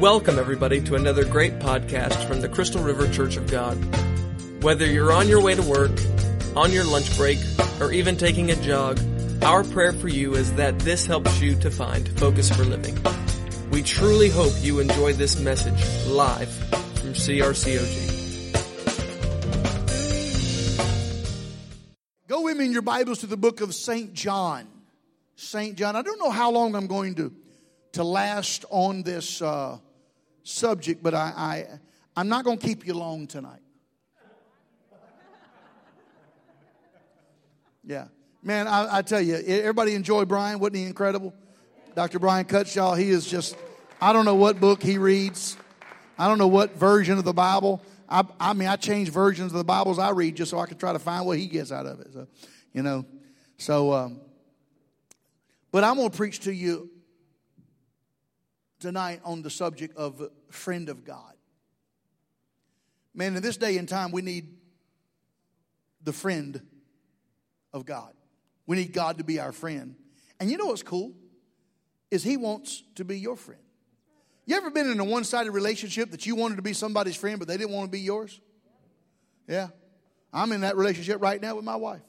Welcome, everybody, to another great podcast from the Crystal River Church of God. Whether you're on your way to work, on your lunch break, or even taking a jog, our prayer for you is that this helps you to find focus for living. We truly hope you enjoy this message live from CRCOG. Go with me in your Bibles to the book of St. John. St. John. I don't know how long I'm going to, to last on this uh, subject, but I, I, I'm not going to keep you long tonight. Yeah. Man, I, I tell you, everybody enjoy Brian. Wasn't he incredible? Dr. Brian Cutshaw, he is just, I don't know what book he reads. I don't know what version of the Bible. I, I mean, I change versions of the Bibles I read just so I can try to find what he gets out of it. So, you know, so, um, but I'm going to preach to you tonight on the subject of friend of God. Man, in this day and time, we need the friend of God. We need God to be our friend. And you know what's cool? Is He wants to be your friend. You ever been in a one sided relationship that you wanted to be somebody's friend, but they didn't want to be yours? Yeah. I'm in that relationship right now with my wife.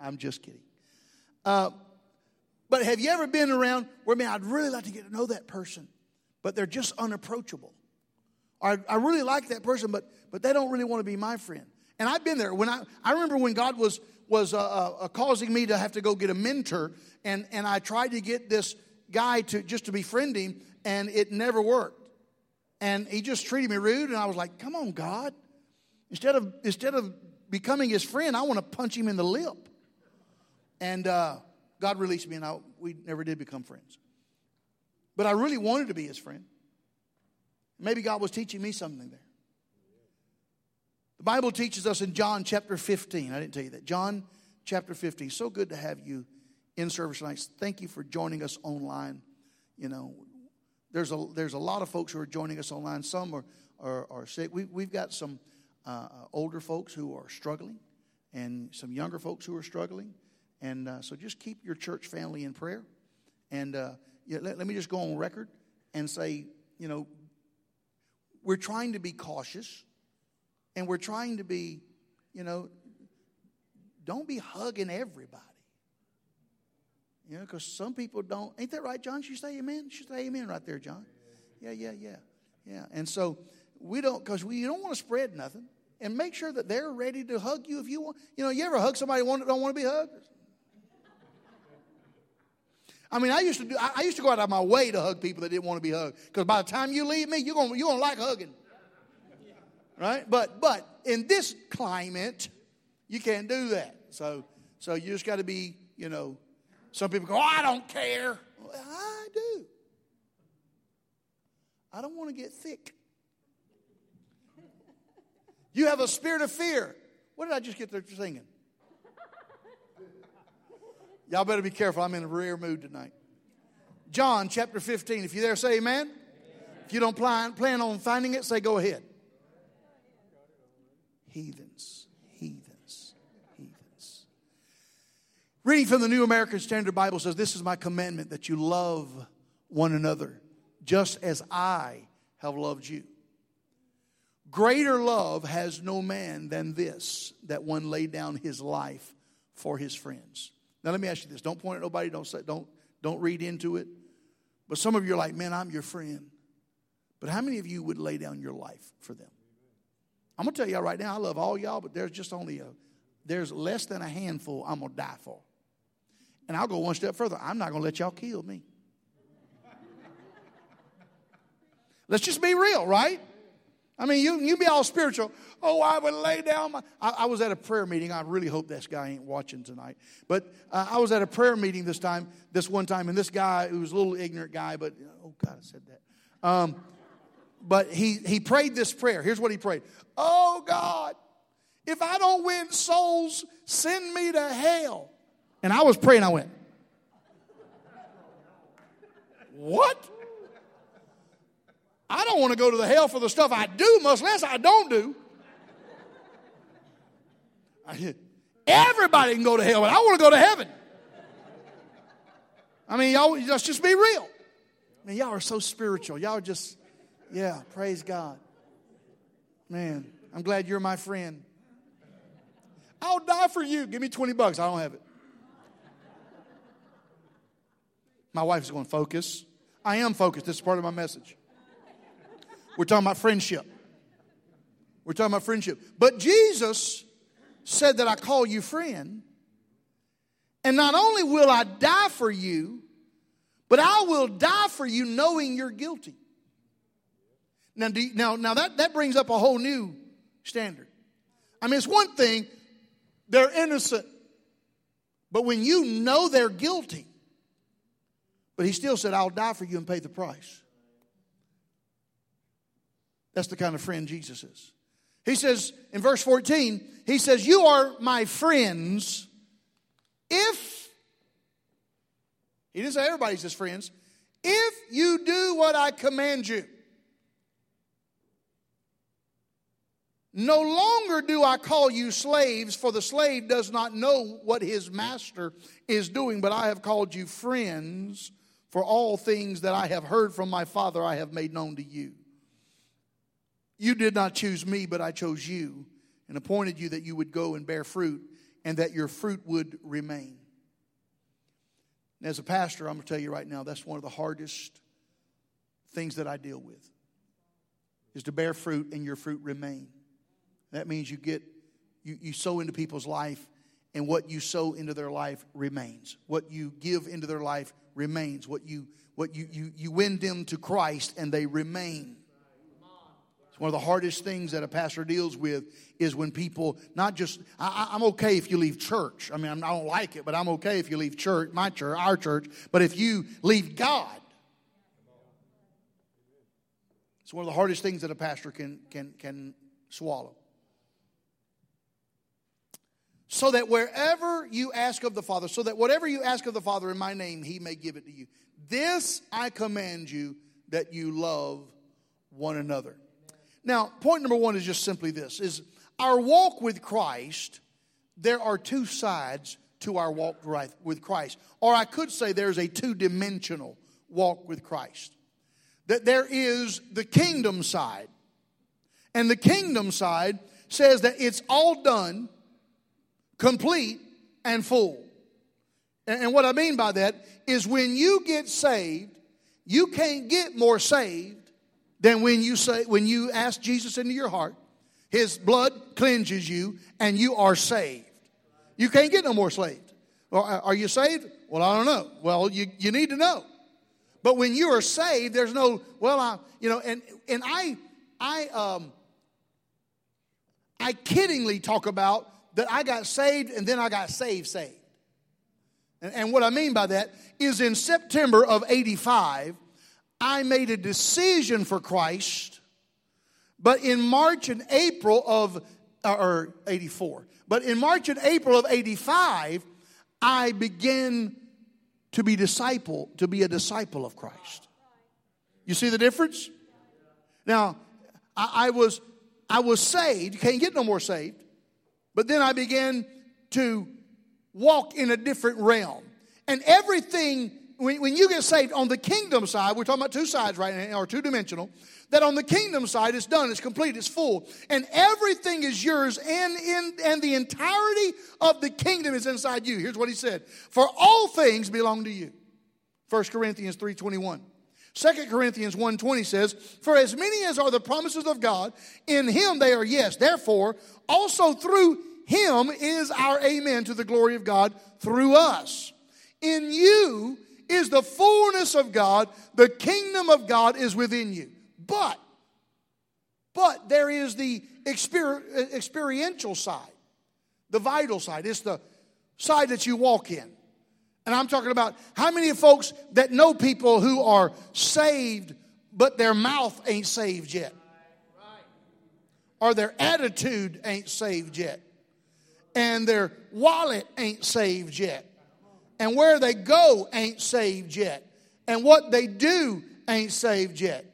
I'm just kidding. Uh, but have you ever been around where, man, I'd really like to get to know that person, but they're just unapproachable? I, I really like that person, but, but they don't really want to be my friend. And I've been there. When I, I remember when God was, was uh, uh, causing me to have to go get a mentor, and, and I tried to get this guy to just to befriend him, and it never worked. And he just treated me rude, and I was like, come on, God. Instead of, instead of becoming his friend, I want to punch him in the lip. And uh, God released me, and I, we never did become friends. But I really wanted to be his friend. Maybe God was teaching me something there. The Bible teaches us in John chapter 15. I didn't tell you that. John chapter 15. So good to have you in service tonight. Thank you for joining us online. You know, there's a, there's a lot of folks who are joining us online. Some are, are, are sick. We, we've got some uh, older folks who are struggling and some younger folks who are struggling. And uh, so just keep your church family in prayer. And uh, let, let me just go on record and say, you know, we're trying to be cautious and we're trying to be, you know, don't be hugging everybody. You know, because some people don't. Ain't that right, John? You say amen? You should say amen right there, John. Yeah, yeah, yeah, yeah. And so we don't, because we don't want to spread nothing. And make sure that they're ready to hug you if you want. You know, you ever hug somebody that don't want to be hugged? I mean, I used to do. I used to go out of my way to hug people that didn't want to be hugged. Because by the time you leave me, you're gonna you're gonna like hugging, right? But but in this climate, you can't do that. So so you just got to be. You know, some people go, oh, I don't care. Well, I do. I don't want to get thick. You have a spirit of fear. What did I just get there singing? Y'all better be careful. I'm in a rare mood tonight. John chapter 15. If you're there, say amen. amen. If you don't plan, plan on finding it, say go ahead. Heathens, heathens, heathens. Reading from the New American Standard Bible says, This is my commandment that you love one another just as I have loved you. Greater love has no man than this, that one laid down his life for his friends. Now let me ask you this. Don't point at nobody, don't say, don't, don't read into it. But some of you are like, man, I'm your friend. But how many of you would lay down your life for them? I'm gonna tell y'all right now, I love all y'all, but there's just only a there's less than a handful I'm gonna die for. And I'll go one step further. I'm not gonna let y'all kill me. Let's just be real, right? I mean, you, you be all spiritual. Oh, I would lay down my. I, I was at a prayer meeting. I really hope this guy ain't watching tonight. But uh, I was at a prayer meeting this time, this one time, and this guy, who was a little ignorant guy, but, oh, God, I said that. Um, but he, he prayed this prayer. Here's what he prayed Oh, God, if I don't win souls, send me to hell. And I was praying, I went, What? I don't want to go to the hell for the stuff I do, much less I don't do. Everybody can go to hell, but I want to go to heaven. I mean, y'all, let's just be real. Man, y'all are so spiritual. Y'all just, yeah, praise God. Man, I'm glad you're my friend. I'll die for you. Give me 20 bucks. I don't have it. My wife's going, focus. I am focused. This is part of my message. We're talking about friendship. We're talking about friendship. But Jesus said that I call you friend. And not only will I die for you, but I will die for you knowing you're guilty. Now, you, now, now that, that brings up a whole new standard. I mean, it's one thing, they're innocent. But when you know they're guilty, but he still said, I'll die for you and pay the price. That's the kind of friend Jesus is. He says in verse 14, he says, You are my friends if, he didn't say everybody's his friends, if you do what I command you. No longer do I call you slaves, for the slave does not know what his master is doing, but I have called you friends, for all things that I have heard from my Father I have made known to you. You did not choose me, but I chose you and appointed you that you would go and bear fruit and that your fruit would remain. And as a pastor, I'm going to tell you right now, that's one of the hardest things that I deal with is to bear fruit and your fruit remain. That means you get you, you sow into people's life and what you sow into their life remains. What you give into their life remains. What you what you you, you win them to Christ and they remain. One of the hardest things that a pastor deals with is when people not just I, am okay if you leave church. I mean, I don't like it, but I'm okay if you leave church, my church, our church. But if you leave God, it's one of the hardest things that a pastor can can can swallow. So that wherever you ask of the Father, so that whatever you ask of the Father in my name, He may give it to you. This I command you that you love one another. Now, point number one is just simply this is our walk with Christ, there are two sides to our walk with Christ. Or I could say there's a two dimensional walk with Christ. That there is the kingdom side. And the kingdom side says that it's all done, complete, and full. And what I mean by that is when you get saved, you can't get more saved than when you say when you ask Jesus into your heart. His blood cleanses you and you are saved. You can't get no more saved. Well, are you saved? Well, I don't know. Well, you, you need to know. But when you are saved, there's no, well, I, you know, and, and I, I, um, I kiddingly talk about that I got saved and then I got saved, saved. And, and what I mean by that is in September of 85, I made a decision for Christ, but in March and April of, uh, or 84, but in March and April of 85, I began to be disciple, to be a disciple of Christ. You see the difference? Now, I, I was, I was saved, can't get no more saved, but then I began to walk in a different realm. And everything when, when you get saved on the kingdom side, we're talking about two sides right now, or two dimensional, that on the kingdom side it's done, it's complete, it's full, and everything is yours, and in and the entirety of the kingdom is inside you. Here's what he said: For all things belong to you. 1 Corinthians 3:21. 2 Corinthians 1:20 says, "For as many as are the promises of God, in him they are yes. Therefore, also through him is our amen to the glory of God through us. In you is the fullness of God. The kingdom of God is within you. But, but there is the exper- experiential side, the vital side. It's the side that you walk in. And I'm talking about how many folks that know people who are saved, but their mouth ain't saved yet, or their attitude ain't saved yet, and their wallet ain't saved yet and where they go ain't saved yet. And what they do ain't saved yet.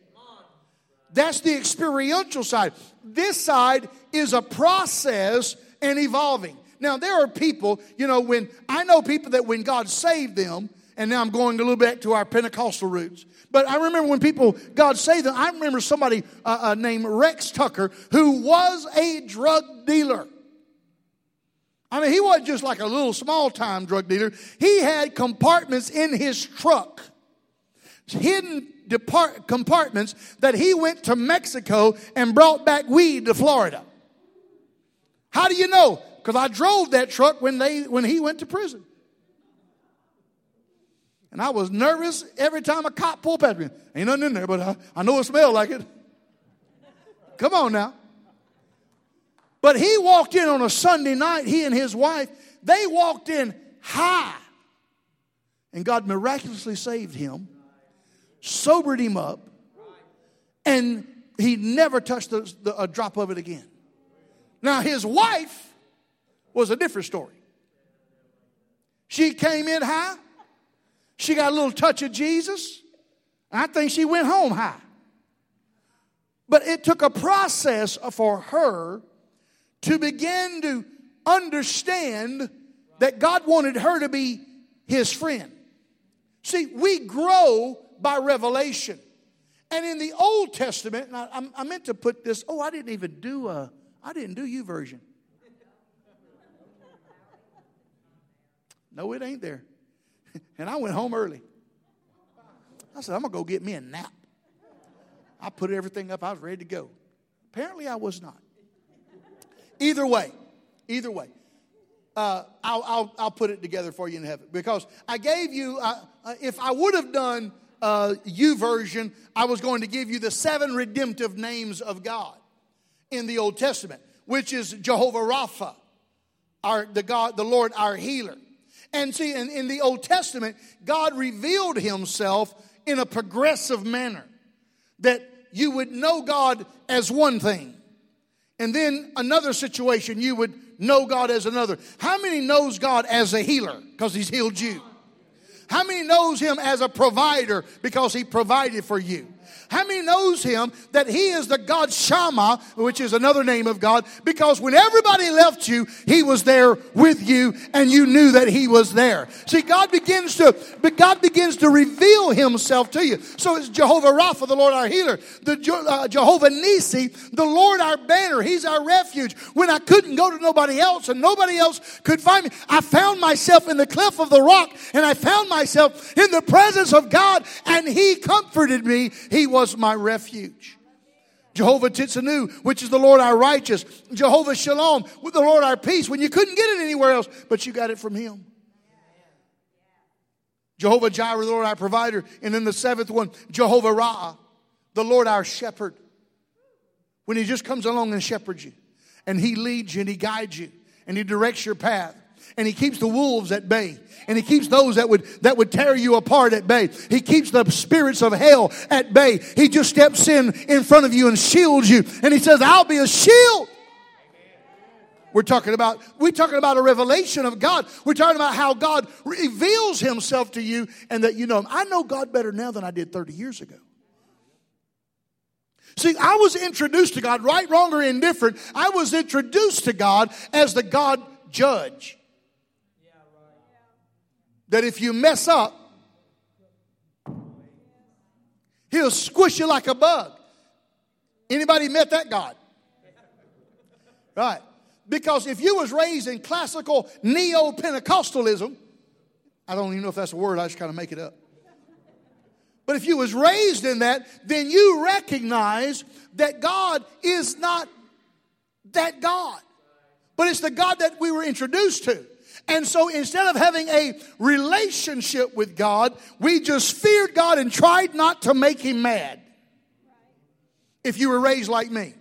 That's the experiential side. This side is a process and evolving. Now, there are people, you know, when I know people that when God saved them and now I'm going a little back to our Pentecostal roots. But I remember when people, God saved them, I remember somebody uh, uh, named Rex Tucker who was a drug dealer. I mean, he wasn't just like a little small time drug dealer. He had compartments in his truck, hidden depart- compartments that he went to Mexico and brought back weed to Florida. How do you know? Because I drove that truck when they when he went to prison. And I was nervous every time a cop pulled past me. Ain't nothing in there, but I, I know it smelled like it. Come on now. But he walked in on a Sunday night, he and his wife, they walked in high. And God miraculously saved him, sobered him up, and he never touched the, the, a drop of it again. Now, his wife was a different story. She came in high, she got a little touch of Jesus. I think she went home high. But it took a process for her to begin to understand that God wanted her to be his friend. See, we grow by revelation. And in the Old Testament, I, I, meant to put this, oh, I didn't even do a, I didn't do YouVersion. No, it ain't there. And I went home early. I said, I'm going to go get me a nap. I put everything up. I was ready to go. Apparently, I was not. Either way, either way, uh, I'll, I'll, I'll, put it together for you in heaven because I gave you, uh, if I would have done uh, YouVersion, I was going to give you the seven redemptive names of God in the Old Testament, which is Jehovah Rapha, our, the God, the Lord, our healer. And see, in, in the Old Testament, God revealed himself in a progressive manner that you would know God as one thing. And then another situation, you would know God as another. How many knows God as a healer? Because he's healed you. How many knows him as a provider because he provided for you? How many knows him that he is the God Shammah, which is another name of God, because when everybody left you, he was there with you and you knew that he was there. See, God begins to, but God begins to reveal himself to you. So it's Jehovah Rapha, the Lord our healer, the uh, Jehovah Nisi, the Lord our banner. He's our refuge. When I couldn't go to nobody else and nobody else could find me, I found myself in the cleft of the rock and I found myself in the presence of God and he comforted me. He was was my refuge. Jehovah Tsidkenu, which is the Lord our righteous. Jehovah Shalom, with the Lord our peace, when you couldn't get it anywhere else, but you got it from Him. Jehovah Jireh, the Lord our provider. And then the seventh one, Jehovah Ra, the Lord our shepherd. When He just comes along and shepherds you, and He leads you and He guides you, and He directs your path and he keeps the wolves at bay and he keeps those that would that would tear you apart at bay he keeps the spirits of hell at bay he just steps in in front of you and shields you and he says i'll be a shield we're talking about we're talking about a revelation of God. We're talking about how God reveals himself to you and that you know him. I know God better now than I did 30 years ago. See, I was introduced to God, right, wrong, or indifferent. I was introduced to God as the God judge that if you mess up, he'll squish you like a bug. Anybody met that God? Right. Because if you was raised in classical neo-Pentecostalism, I don't even know if that's a word, I just kind of make it up. But if you was raised in that, then you recognize that God is not that God. But it's the God that we were introduced to. And so instead of having a relationship with God, we just feared God and tried not to make him mad. If you were raised like me.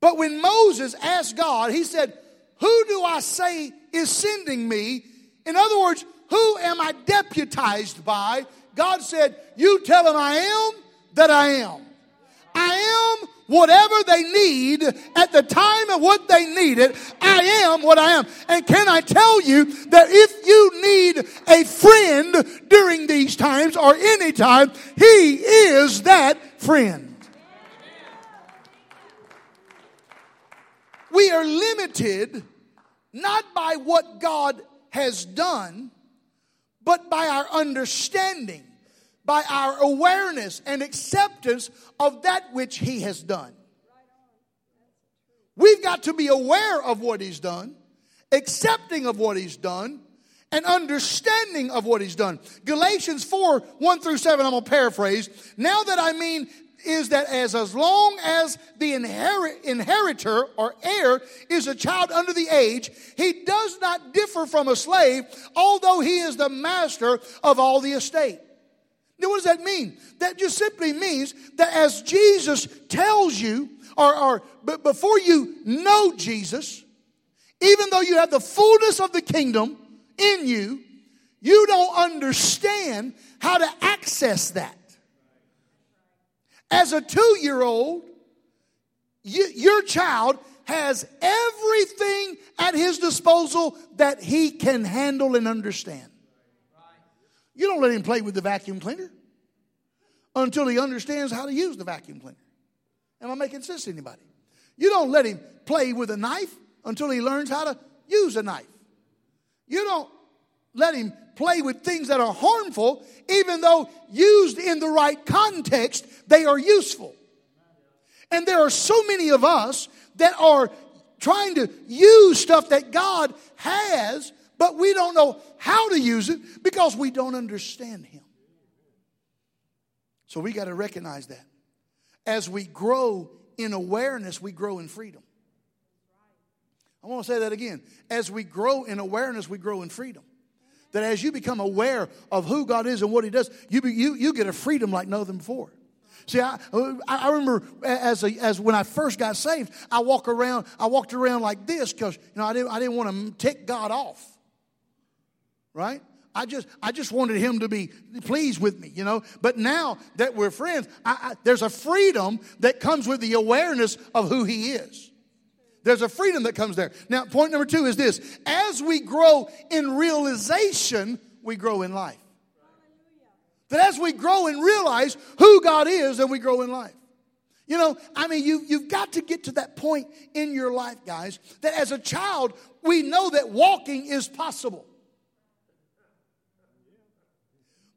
But when Moses asked God, he said, Who do I say is sending me? In other words, who am I deputized by? God said, You tell him I am that I am. Whatever they need at the time of what they need it. I am what I am. And can I tell you that if you need a friend during these times or any time, He is that friend. We are limited not by what God has done, but by our understanding, by our awareness and acceptance of that which He has done. We've got to be aware of what He's done, accepting of what He's done, and understanding of what He's done. Galatians 4 1 through 7, I'm going to paraphrase. Now that I mean is that as, as long as the inherit, inheritor or heir is a child under the age, he does not differ from a slave, although he is the master of all the estate. Now, what does that mean? That just simply means that as Jesus tells you, or, or but before you know Jesus, even though you have the fullness of the kingdom in you, you don't understand how to access that. As a two year old, you, your child has everything at his disposal that he can handle and understand. You don't let him play with the vacuum cleaner until he understands how to use the vacuum cleaner. Am I making sense to anybody? You don't let him play with a knife until he learns how to use a knife. You don't let him play with things that are harmful, even though used in the right context, they are useful. And there are so many of us that are trying to use stuff that God has, but we don't know how to use it because we don't understand Him. So we got to recognize that. As we grow in awareness, we grow in freedom. I want to say that again. As we grow in awareness, we grow in freedom that as you become aware of who God is and what He does, you, be, you, you get a freedom like no other before. See, I, I remember as, a, as when I first got saved, I walk around, I walked around like this because you know I didn't, I didn't want to tick God off, right? I just I just wanted Him to be pleased with me, you know. But now that we're friends, I, I, there's a freedom that comes with the awareness of who He is. There's a freedom that comes there. Now, point number two is this as we grow in realization, we grow in life. That as we grow and realize who God is, then we grow in life. You know, I mean, you, you've got to get to that point in your life, guys, that as a child, we know that walking is possible.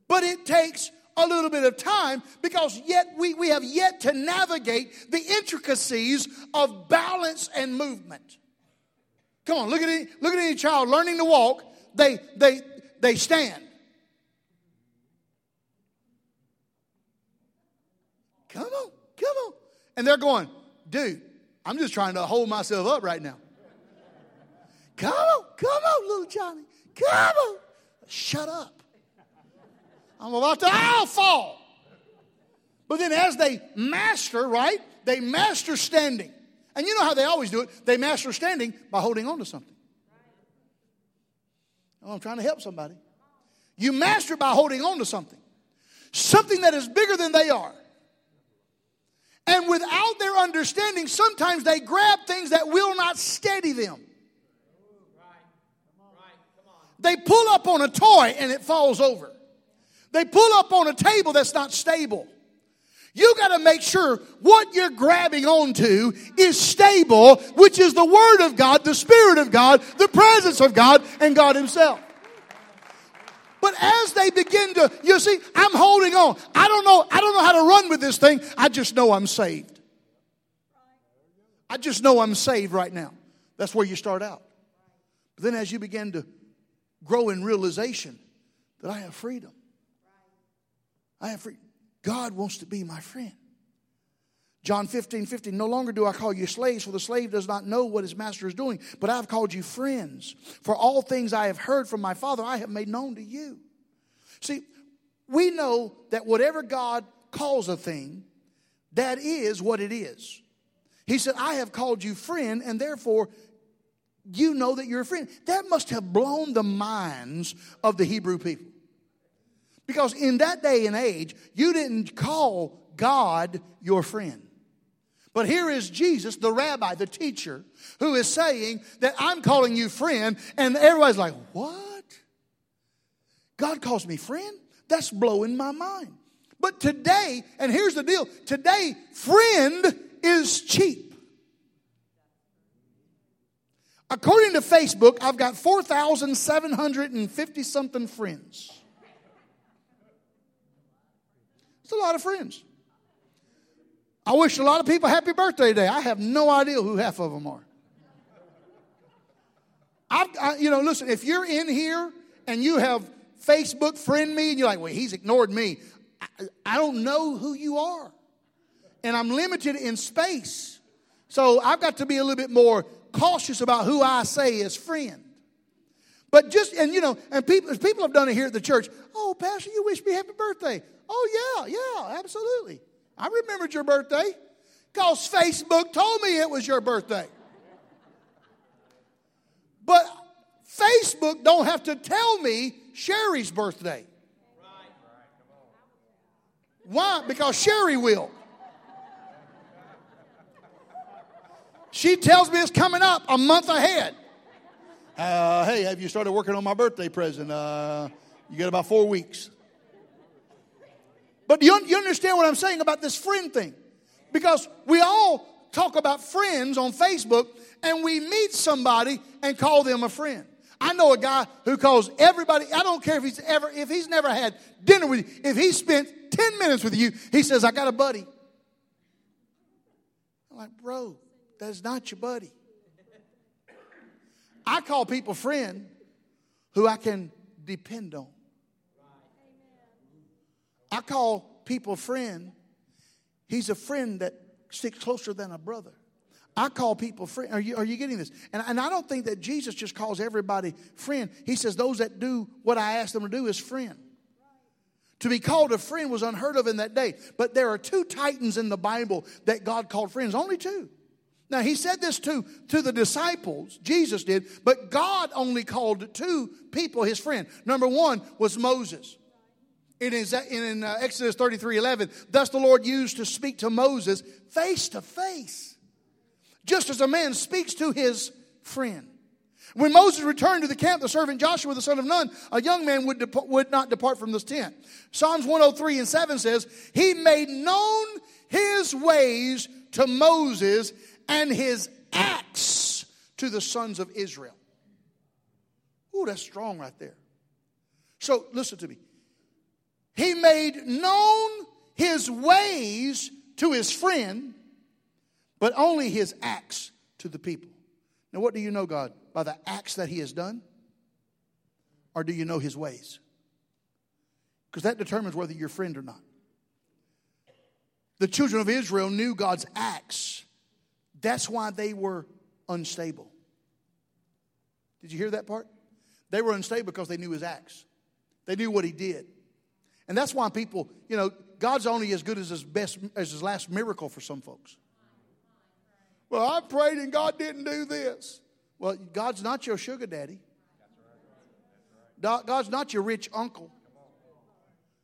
But it takes a little bit of time because yet we, we have yet to navigate the intricacies of balance and movement. Come on, look at any, look at any child learning to walk. They they they stand. Come on, come on. And they're going, dude, I'm just trying to hold myself up right now. Come on, come on, little Johnny. Come on. Shut up. I'm about to, I'll fall. But then as they master, right? They master standing. And you know how they always do it. They master standing by holding on to something. Oh, I'm trying to help somebody. You master by holding on to something. Something that is bigger than they are. And without their understanding, sometimes they grab things that will not steady them. They pull up on a toy and it falls over. They pull up on a table that's not stable. You got to make sure what you're grabbing onto is stable, which is the Word of God, the Spirit of God, the presence of God, and God Himself. But as they begin to, you see, I'm holding on. I don't know, I don't know how to run with this thing. I just know I'm saved. I just know I'm saved right now. That's where you start out. But then as you begin to grow in realization that I have freedom, I have free. God wants to be my friend. John 15, 15, no longer do I call you slaves, for the slave does not know what his master is doing, but I have called you friends. For all things I have heard from my Father, I have made known to you. See, we know that whatever God calls a thing, that is what it is. He said, I have called you friend, and therefore you know that you're a friend. That must have blown the minds of the Hebrew people. Because in that day and age, you didn't call God your friend. But here is Jesus, the rabbi, the teacher, who is saying that I'm calling you friend, and everybody's like, What? God calls me friend? That's blowing my mind. But today, and here's the deal today, friend is cheap. According to Facebook, I've got 4,750 something friends. It's a lot of friends. I wish a lot of people happy birthday today. I have no idea who half of them are. I've, I, you know, listen, if you're in here and you have Facebook friend me and you're like, well, he's ignored me, I, I don't know who you are. And I'm limited in space. So I've got to be a little bit more cautious about who I say is friend. But just, and you know, and people, people have done it here at the church. Oh, Pastor, you wish me happy birthday. Oh, yeah, yeah, absolutely. I remembered your birthday because Facebook told me it was your birthday. But Facebook don't have to tell me Sherry's birthday. Why? Because Sherry will. She tells me it's coming up a month ahead. Uh, hey, have you started working on my birthday present? Uh, you got about four weeks. But you, you understand what I'm saying about this friend thing? Because we all talk about friends on Facebook and we meet somebody and call them a friend. I know a guy who calls everybody, I don't care if he's ever, if he's never had dinner with you, if he spent 10 minutes with you, he says, I got a buddy. I'm like, bro, that's not your buddy. I call people friend who I can depend on. I call people friend. He's a friend that sticks closer than a brother. I call people friend. Are you, are you getting this? And, and I don't think that Jesus just calls everybody friend. He says, Those that do what I ask them to do is friend. To be called a friend was unheard of in that day. But there are two titans in the Bible that God called friends, only two. Now, he said this to, to the disciples, Jesus did, but God only called two people his friend. Number one was Moses. In uh, Exodus 33 11. Thus the Lord used to speak to Moses face to face, just as a man speaks to his friend. When Moses returned to the camp, the servant Joshua, the son of Nun, a young man would, dep- would not depart from this tent. Psalms 103 and 7 says, He made known his ways to Moses and his acts to the sons of Israel. Ooh, that's strong right there. So listen to me. He made known his ways to his friend, but only his acts to the people. Now, what do you know, God? By the acts that he has done? Or do you know his ways? Because that determines whether you're friend or not. The children of Israel knew God's acts. That's why they were unstable. Did you hear that part? They were unstable because they knew his acts. They knew what he did. And that's why people, you know, God's only as good as his best as his last miracle for some folks. Well, I prayed and God didn't do this. Well, God's not your sugar daddy. God's not your rich uncle.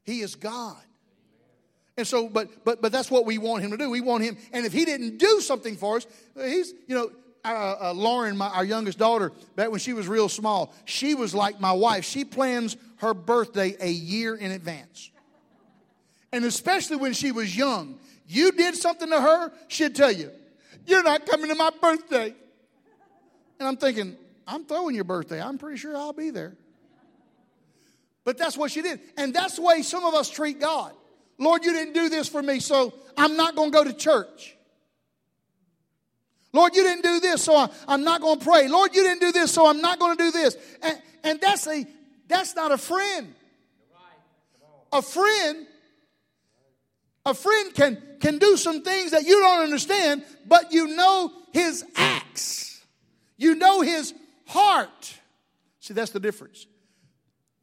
He is God. And so, but but but that's what we want him to do. We want him, and if he didn't do something for us, he's you know uh, uh, Lauren, my, our youngest daughter, back when she was real small, she was like my wife. She plans her birthday a year in advance. And especially when she was young, you did something to her, she'd tell you, You're not coming to my birthday. And I'm thinking, I'm throwing your birthday. I'm pretty sure I'll be there. But that's what she did. And that's the way some of us treat God. Lord, you didn't do this for me, so I'm not going to go to church. Lord, you didn't do this, so I'm not going to pray. Lord, you didn't do this, so I'm not going to do this. And, and that's a that's not a friend. A friend, a friend can, can do some things that you don't understand, but you know his acts. You know his heart. See, that's the difference.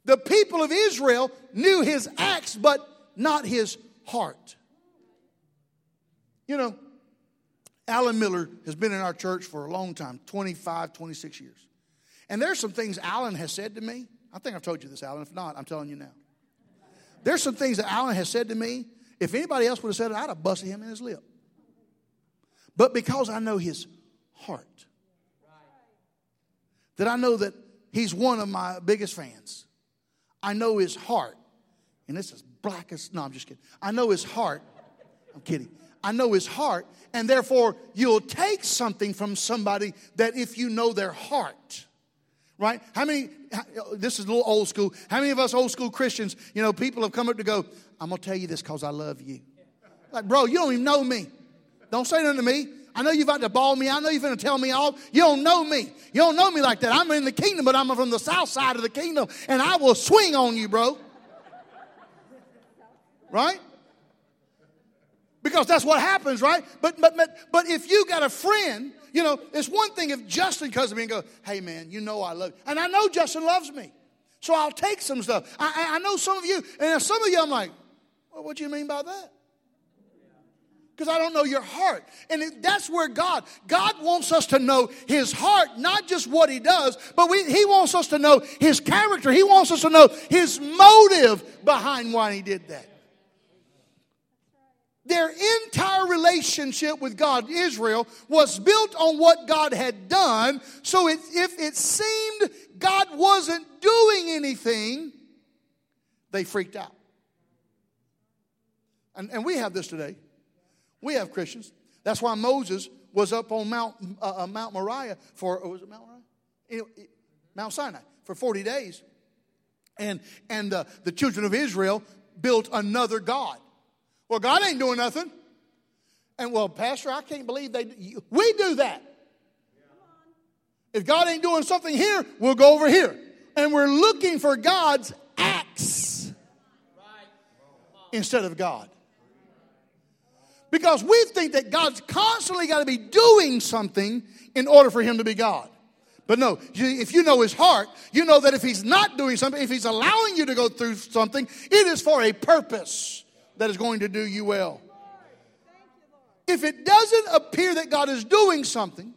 The people of Israel knew his acts, but not his heart. You know, Alan Miller has been in our church for a long time 25, 26 years. And there's some things Alan has said to me I think I've told you this, Alan. If not, I'm telling you now. There's some things that Alan has said to me. If anybody else would have said it, I'd have busted him in his lip. But because I know his heart, that I know that he's one of my biggest fans. I know his heart. And this is black as, no, I'm just kidding. I know his heart. I'm kidding. I know his heart. And therefore, you'll take something from somebody that if you know their heart, Right? How many, this is a little old school. How many of us old school Christians, you know, people have come up to go, I'm to tell you this because I love you. Like, bro, you don't even know me. Don't say nothing to me. I know you've got to ball me. I know you're going to tell me all. You don't know me. You don't know me like that. I'm in the kingdom, but I'm from the south side of the kingdom, and I will swing on you, bro. Right? Because that's what happens, right? But but but but if you got a friend, you know, it's one thing if Justin comes to me and goes, "Hey, man, you know I love you," and I know Justin loves me, so I'll take some stuff. I, I know some of you, and some of you, I'm like, well, "What do you mean by that?" because I don't know your heart. And that's where God, God wants us to know His heart, not just what He does, but we, He wants us to know His character. He wants us to know His motive behind why He did that. Their entire relationship with God, Israel, was built on what God had done. So it, if it seemed God wasn't doing anything, they freaked out. And, and we have this today. We have Christians. That's why Moses was up on Mount, uh, uh Mount Moriah for, was it Mount Moriah? Mount Sinai for 40 days. And, and uh, the children of Israel built another God. Well, God ain't doing nothing. And well, Pastor, I can't believe they, we do that. If God ain't doing something here, we'll go over here. And we're looking for God's acts instead of God. Because we think that God's constantly got to be doing something in order for him to be God. But no, if you know his heart, you know that if he's not doing something, if he's allowing you to go through something, it is for a purpose that is going to do you well. If it doesn't appear that God is doing something,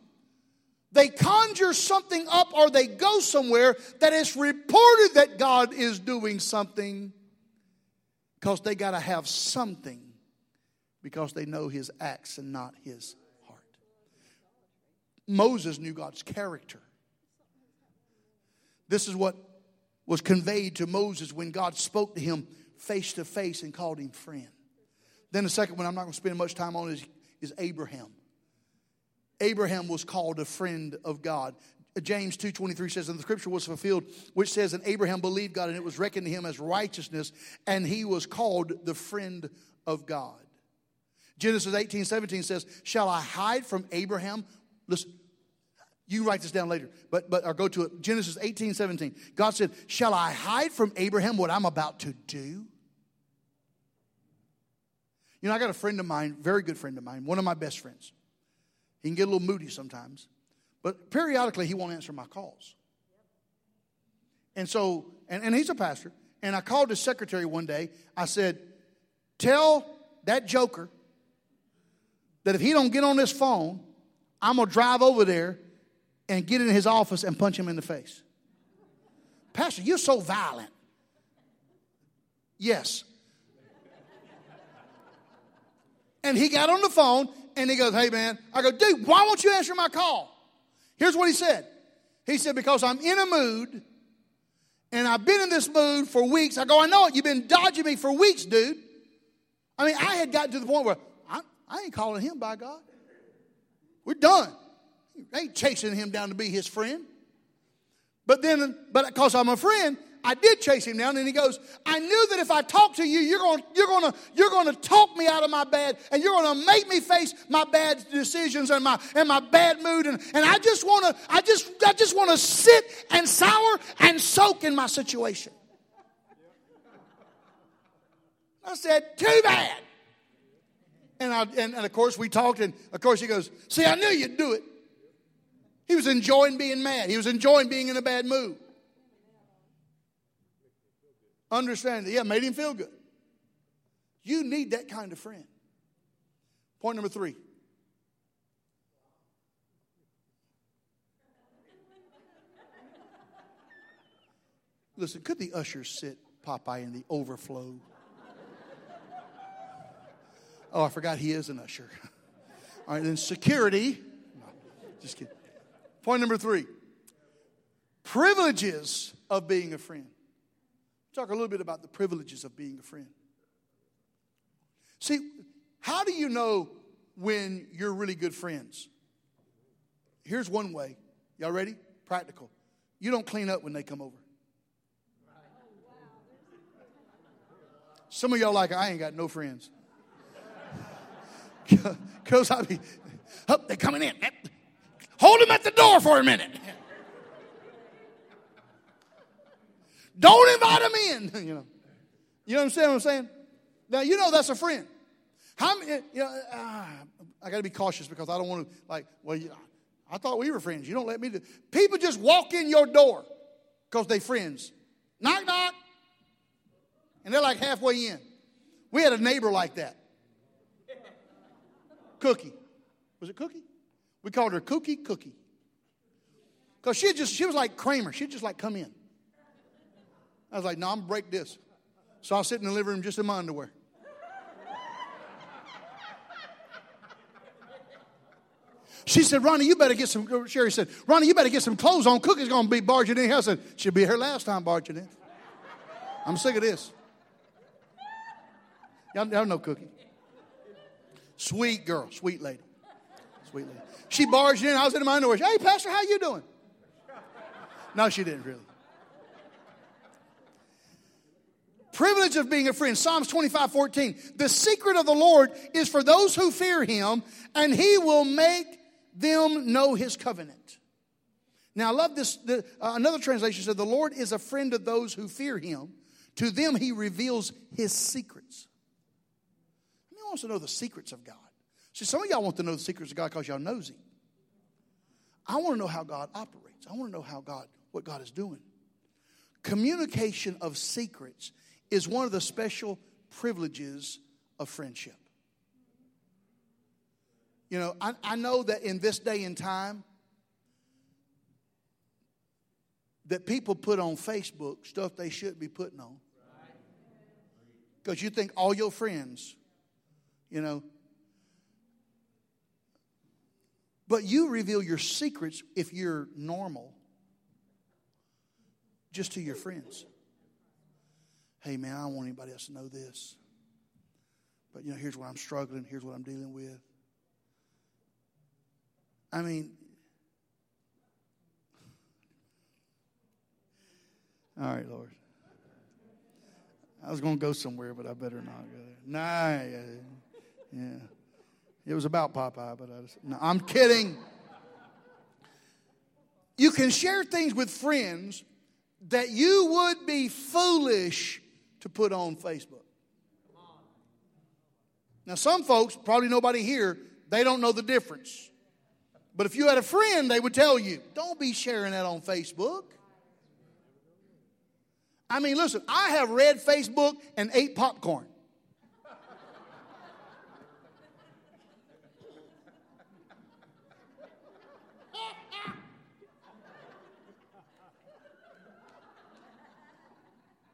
they conjure something up or they go somewhere that it's reported that God is doing something because they got to have something because they know his acts and not his heart. Moses knew God's character. This is what was conveyed to Moses when God spoke to him face to face and called him friend. Then the second one I'm not going to spend much time on is, is Abraham. Abraham was called a friend of God. James 2:23 says and the scripture was fulfilled which says and Abraham believed God and it was reckoned to him as righteousness and he was called the friend of God. Genesis 18, 17 says, Shall I hide from Abraham? Listen, you write this down later, but, but or go to it. Genesis 18, 17. God said, Shall I hide from Abraham what I'm about to do? You know, I got a friend of mine, very good friend of mine, one of my best friends. He can get a little moody sometimes, but periodically he won't answer my calls. And so, and, and he's a pastor. And I called his secretary one day. I said, Tell that joker that if he don't get on this phone, I'm going to drive over there and get in his office and punch him in the face. Pastor, you're so violent. Yes. And he got on the phone and he goes, Hey man, I go, dude, why won't you answer my call? Here's what he said. He said, Because I'm in a mood and I've been in this mood for weeks. I go, I know it. You've been dodging me for weeks, dude. I mean, I had gotten to the point where I ain't calling him by God. We're done. I ain't chasing him down to be his friend. But then, but because I'm a friend, I did chase him down, and he goes, I knew that if I talk to you, you're going, you're to, you're to talk me out of my bad, and you're going to make me face my bad decisions and my and my bad mood, and, and I just want to, I just, I just want to sit and sour and soak in my situation. I said, too bad. And, I, and, and of course, we talked, and of course, he goes, See, I knew you'd do it. He was enjoying being mad, he was enjoying being in a bad mood. Understand that, yeah, made him feel good. You need that kind of friend. Point number three. Listen, could the ushers sit Popeye in the overflow? Oh, I forgot he is an usher. All right, then security. No, just kidding. Point number three privileges of being a friend. Talk a little bit about the privileges of being a friend. See, how do you know when you're really good friends? Here's one way. Y'all ready? Practical. You don't clean up when they come over. Some of y'all like, I ain't got no friends. Because I be, oh, they're coming in. Hold them at the door for a minute. Don't invite them in. You know, you understand what I'm saying? Now you know that's a friend. How many? You know, uh, I got to be cautious because I don't want to like. Well, you, I thought we were friends. You don't let me do. People just walk in your door because they friends. Knock knock, and they're like halfway in. We had a neighbor like that. Cookie, was it Cookie? We called her Cookie Cookie because she just she was like Kramer. She'd just like come in. I was like, no, I'm break this. So I'll sit in the living room just in my underwear. She said, Ronnie, you better get some, Sherry said, Ronnie, you better get some clothes on. Cookie's going to be barging in. I said, she'll be here last time barging in. I'm sick of this. Y'all, y'all know Cookie. Sweet girl, sweet lady. Sweet lady. She barged in. I was in my underwear. Hey, Pastor, how you doing? No, she didn't really. Privilege of being a friend. Psalms 25, 14. The secret of the Lord is for those who fear him, and he will make them know his covenant. Now, I love this. The, uh, another translation said, The Lord is a friend of those who fear him. To them, he reveals his secrets. Who wants to know the secrets of God? See, some of y'all want to know the secrets of God because y'all nosy. I want to know how God operates. I want to know how God, what God is doing. Communication of secrets is one of the special privileges of friendship. You know, I, I know that in this day and time, that people put on Facebook stuff they shouldn't be putting on. Because you think all your friends, you know. But you reveal your secrets if you're normal just to your friends. Hey, man, I don't want anybody else to know this. But, you know, here's what I'm struggling, here's what I'm dealing with. I mean, all right, Lord. I was going to go somewhere, but I better not go there. Nah, yeah, yeah. It was about Popeye, but I just, no, I'm kidding. You can share things with friends that you would be foolish to put on Facebook. Now, some folks, probably nobody here, they don't know the difference. But if you had a friend, they would tell you, don't be sharing that on Facebook. I mean, listen, I have read Facebook and ate popcorn.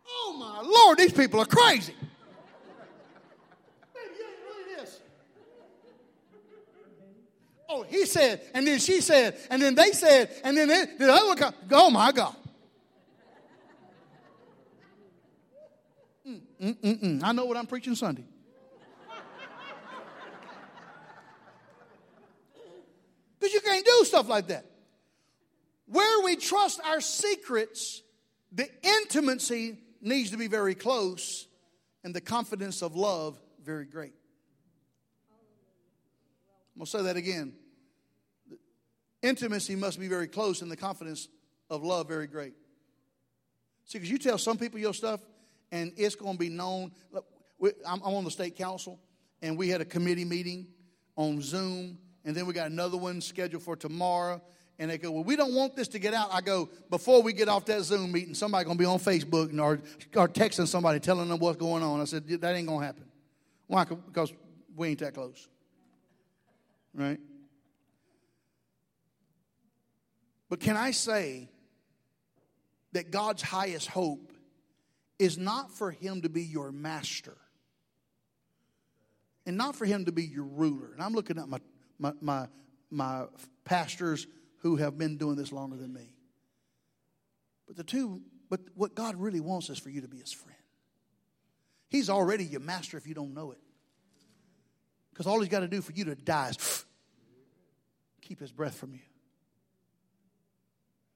oh my Lord, these people are crazy. Oh, he said, and then she said, and then they said, and then the other one, oh my God. Mm, mm, mm, mm. I know what I'm preaching Sunday. Because you can't do stuff like that. Where we trust our secrets, the intimacy needs to be very close, and the confidence of love very great. I'm going to say that again. Intimacy must be very close and the confidence of love very great. See, because you tell some people your stuff and it's going to be known. I'm on the state council and we had a committee meeting on Zoom and then we got another one scheduled for tomorrow. And they go, Well, we don't want this to get out. I go, Before we get off that Zoom meeting, somebody going to be on Facebook or, or texting somebody telling them what's going on. I said, That ain't going to happen. Why? Because we ain't that close right? But can I say that God's highest hope is not for Him to be your master and not for Him to be your ruler? And I'm looking at my, my, my, my pastors who have been doing this longer than me. But the two, but what God really wants is for you to be His friend. He's already your master if you don't know it. Because all He's got to do for you to die is keep his breath from you.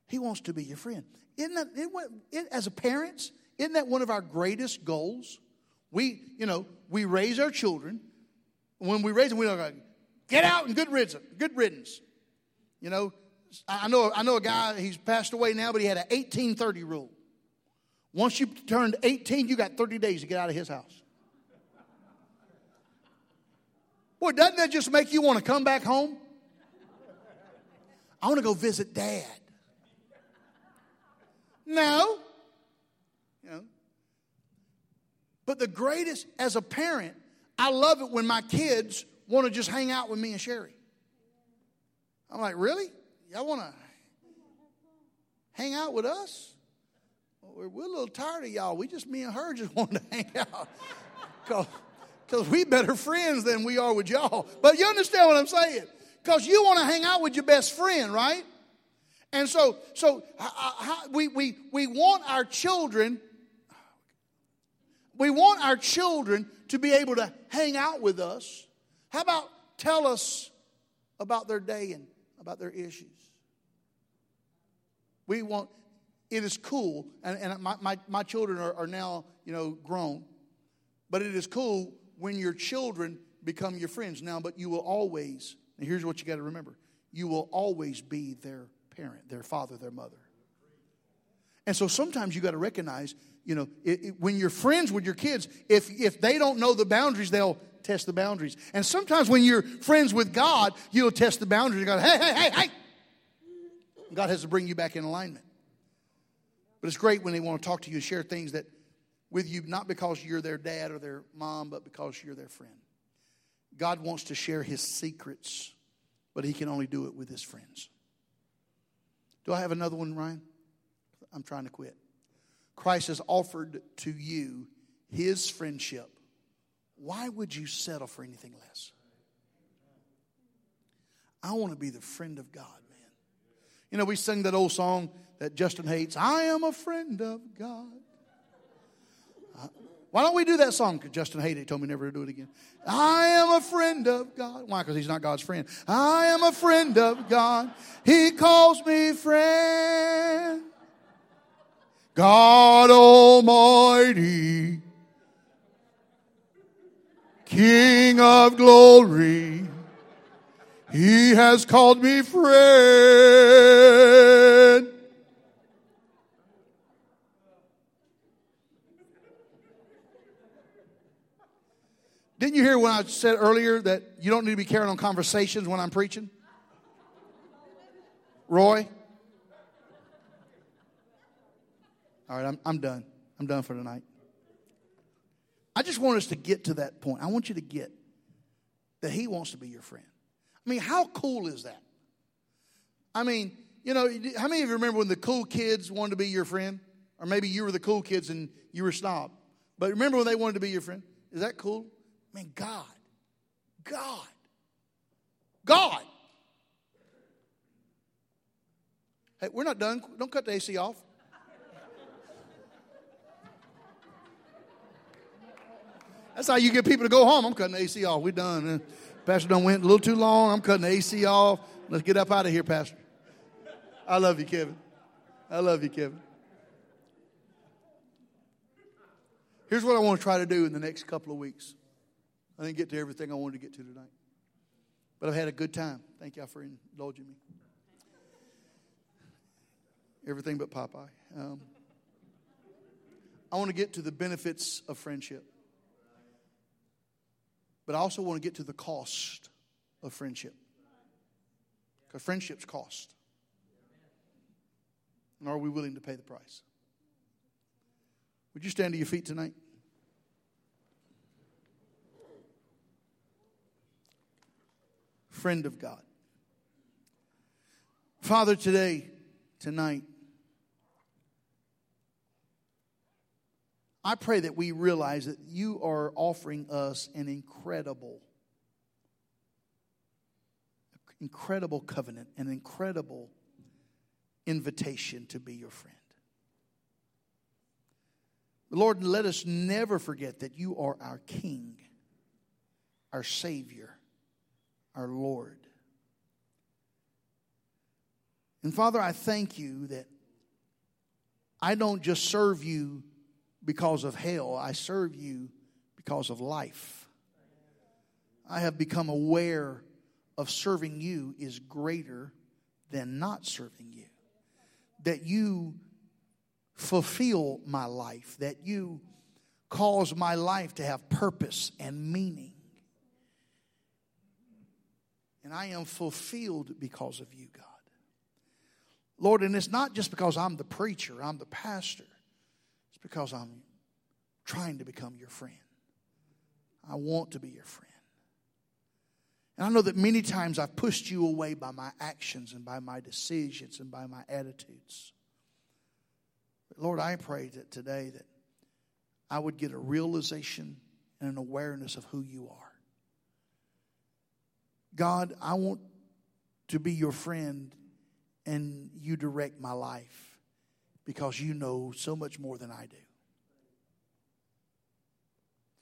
He wants to be your friend. Isn't that, it, it, as a parents, isn't that one of our greatest goals? We, you know, we raise our children. When we raise them, we don't get out and good riddance. Good riddance. You know, I know, I know a guy, he's passed away now, but he had an 1830 rule. Once you turned 18, you got 30 days to get out of his house. Boy, doesn't that just make you want to come back home? I want to go visit dad. No. You know. But the greatest, as a parent, I love it when my kids want to just hang out with me and Sherry. I'm like, really? Y'all want to hang out with us? Well, we're a little tired of y'all. We just, me and her, just want to hang out. Because we better friends than we are with y'all. But you understand what I'm saying? Because you want to hang out with your best friend, right? And so, so we, we, we want our children, we want our children to be able to hang out with us. How about tell us about their day and about their issues? We want, it is cool, and, and my, my, my children are, are now, you know, grown, but it is cool when your children become your friends now, but you will always, and here's what you got to remember you will always be their parent, their father, their mother. And so sometimes you got to recognize, you know, it, it, when you're friends with your kids, if, if they don't know the boundaries, they'll test the boundaries. And sometimes when you're friends with God, you'll test the boundaries and go, hey, hey, hey, hey. God has to bring you back in alignment. But it's great when they want to talk to you and share things that with you, not because you're their dad or their mom, but because you're their friend. God wants to share his secrets, but he can only do it with his friends. Do I have another one, Ryan? I'm trying to quit. Christ has offered to you his friendship. Why would you settle for anything less? I want to be the friend of God. You know, we sing that old song that Justin hates I am a friend of God. Why don't we do that song? Because Justin hated it. Told me never to do it again. I am a friend of God. Why? Because he's not God's friend. I am a friend of God. He calls me friend. God Almighty, King of glory, He has called me friend. Didn't you hear when I said earlier that you don't need to be carrying on conversations when I'm preaching? Roy? All right, I'm, I'm done. I'm done for tonight. I just want us to get to that point. I want you to get that he wants to be your friend. I mean, how cool is that? I mean, you know, how many of you remember when the cool kids wanted to be your friend? Or maybe you were the cool kids and you were snob. But remember when they wanted to be your friend? Is that cool? Man, God. God. God. Hey, we're not done. Don't cut the AC off. That's how you get people to go home. I'm cutting the AC off. We're done. Pastor done went a little too long. I'm cutting the AC off. Let's get up out of here, Pastor. I love you, Kevin. I love you, Kevin. Here's what I want to try to do in the next couple of weeks. I didn't get to everything I wanted to get to tonight. But I've had a good time. Thank y'all for indulging me. Everything but Popeye. Um, I want to get to the benefits of friendship. But I also want to get to the cost of friendship. Because friendships cost. And are we willing to pay the price? Would you stand to your feet tonight? friend of God. Father, today, tonight, I pray that we realize that you are offering us an incredible, incredible covenant, an incredible invitation to be your friend. Lord, let us never forget that you are our King, our Savior, our Lord. And Father, I thank you that I don't just serve you because of hell, I serve you because of life. I have become aware of serving you is greater than not serving you. That you fulfill my life, that you cause my life to have purpose and meaning. And I am fulfilled because of you, God. Lord, and it's not just because I'm the preacher, I'm the pastor. Because I'm trying to become your friend. I want to be your friend. And I know that many times I've pushed you away by my actions and by my decisions and by my attitudes. But Lord, I pray that today that I would get a realization and an awareness of who you are. God, I want to be your friend and you direct my life because you know so much more than I do.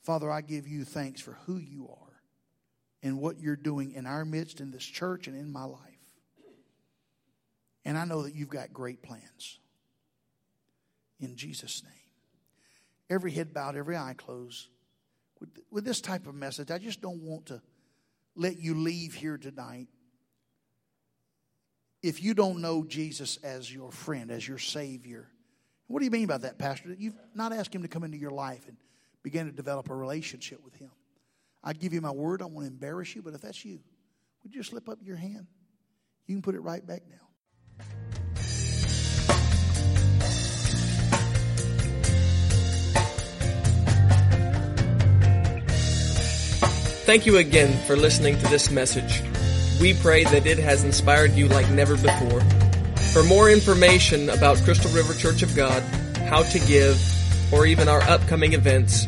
Father, I give you thanks for who you are and what you're doing in our midst, in this church, and in my life. And I know that you've got great plans. In Jesus' name. Every head bowed, every eye closed. With, with this type of message, I just don't want to let you leave here tonight if you don't know Jesus as your friend, as your Savior. What do you mean by that, Pastor? You've not asked Him to come into your life and begin to develop a relationship with Him. I'd give you my word, I want to embarrass you, but if that's you, would you just slip up your hand? You can put it right back now. Thank you again for listening to this message. We pray that it has inspired you like never before. For more information about Crystal River Church of God, how to give, or even our upcoming events,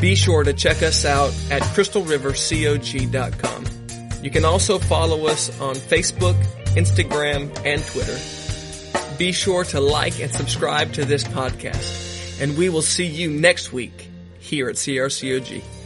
be sure to check us out at crystalrivercog.com. You can also follow us on Facebook, Instagram, and Twitter. Be sure to like and subscribe to this podcast, and we will see you next week here at CRCOG.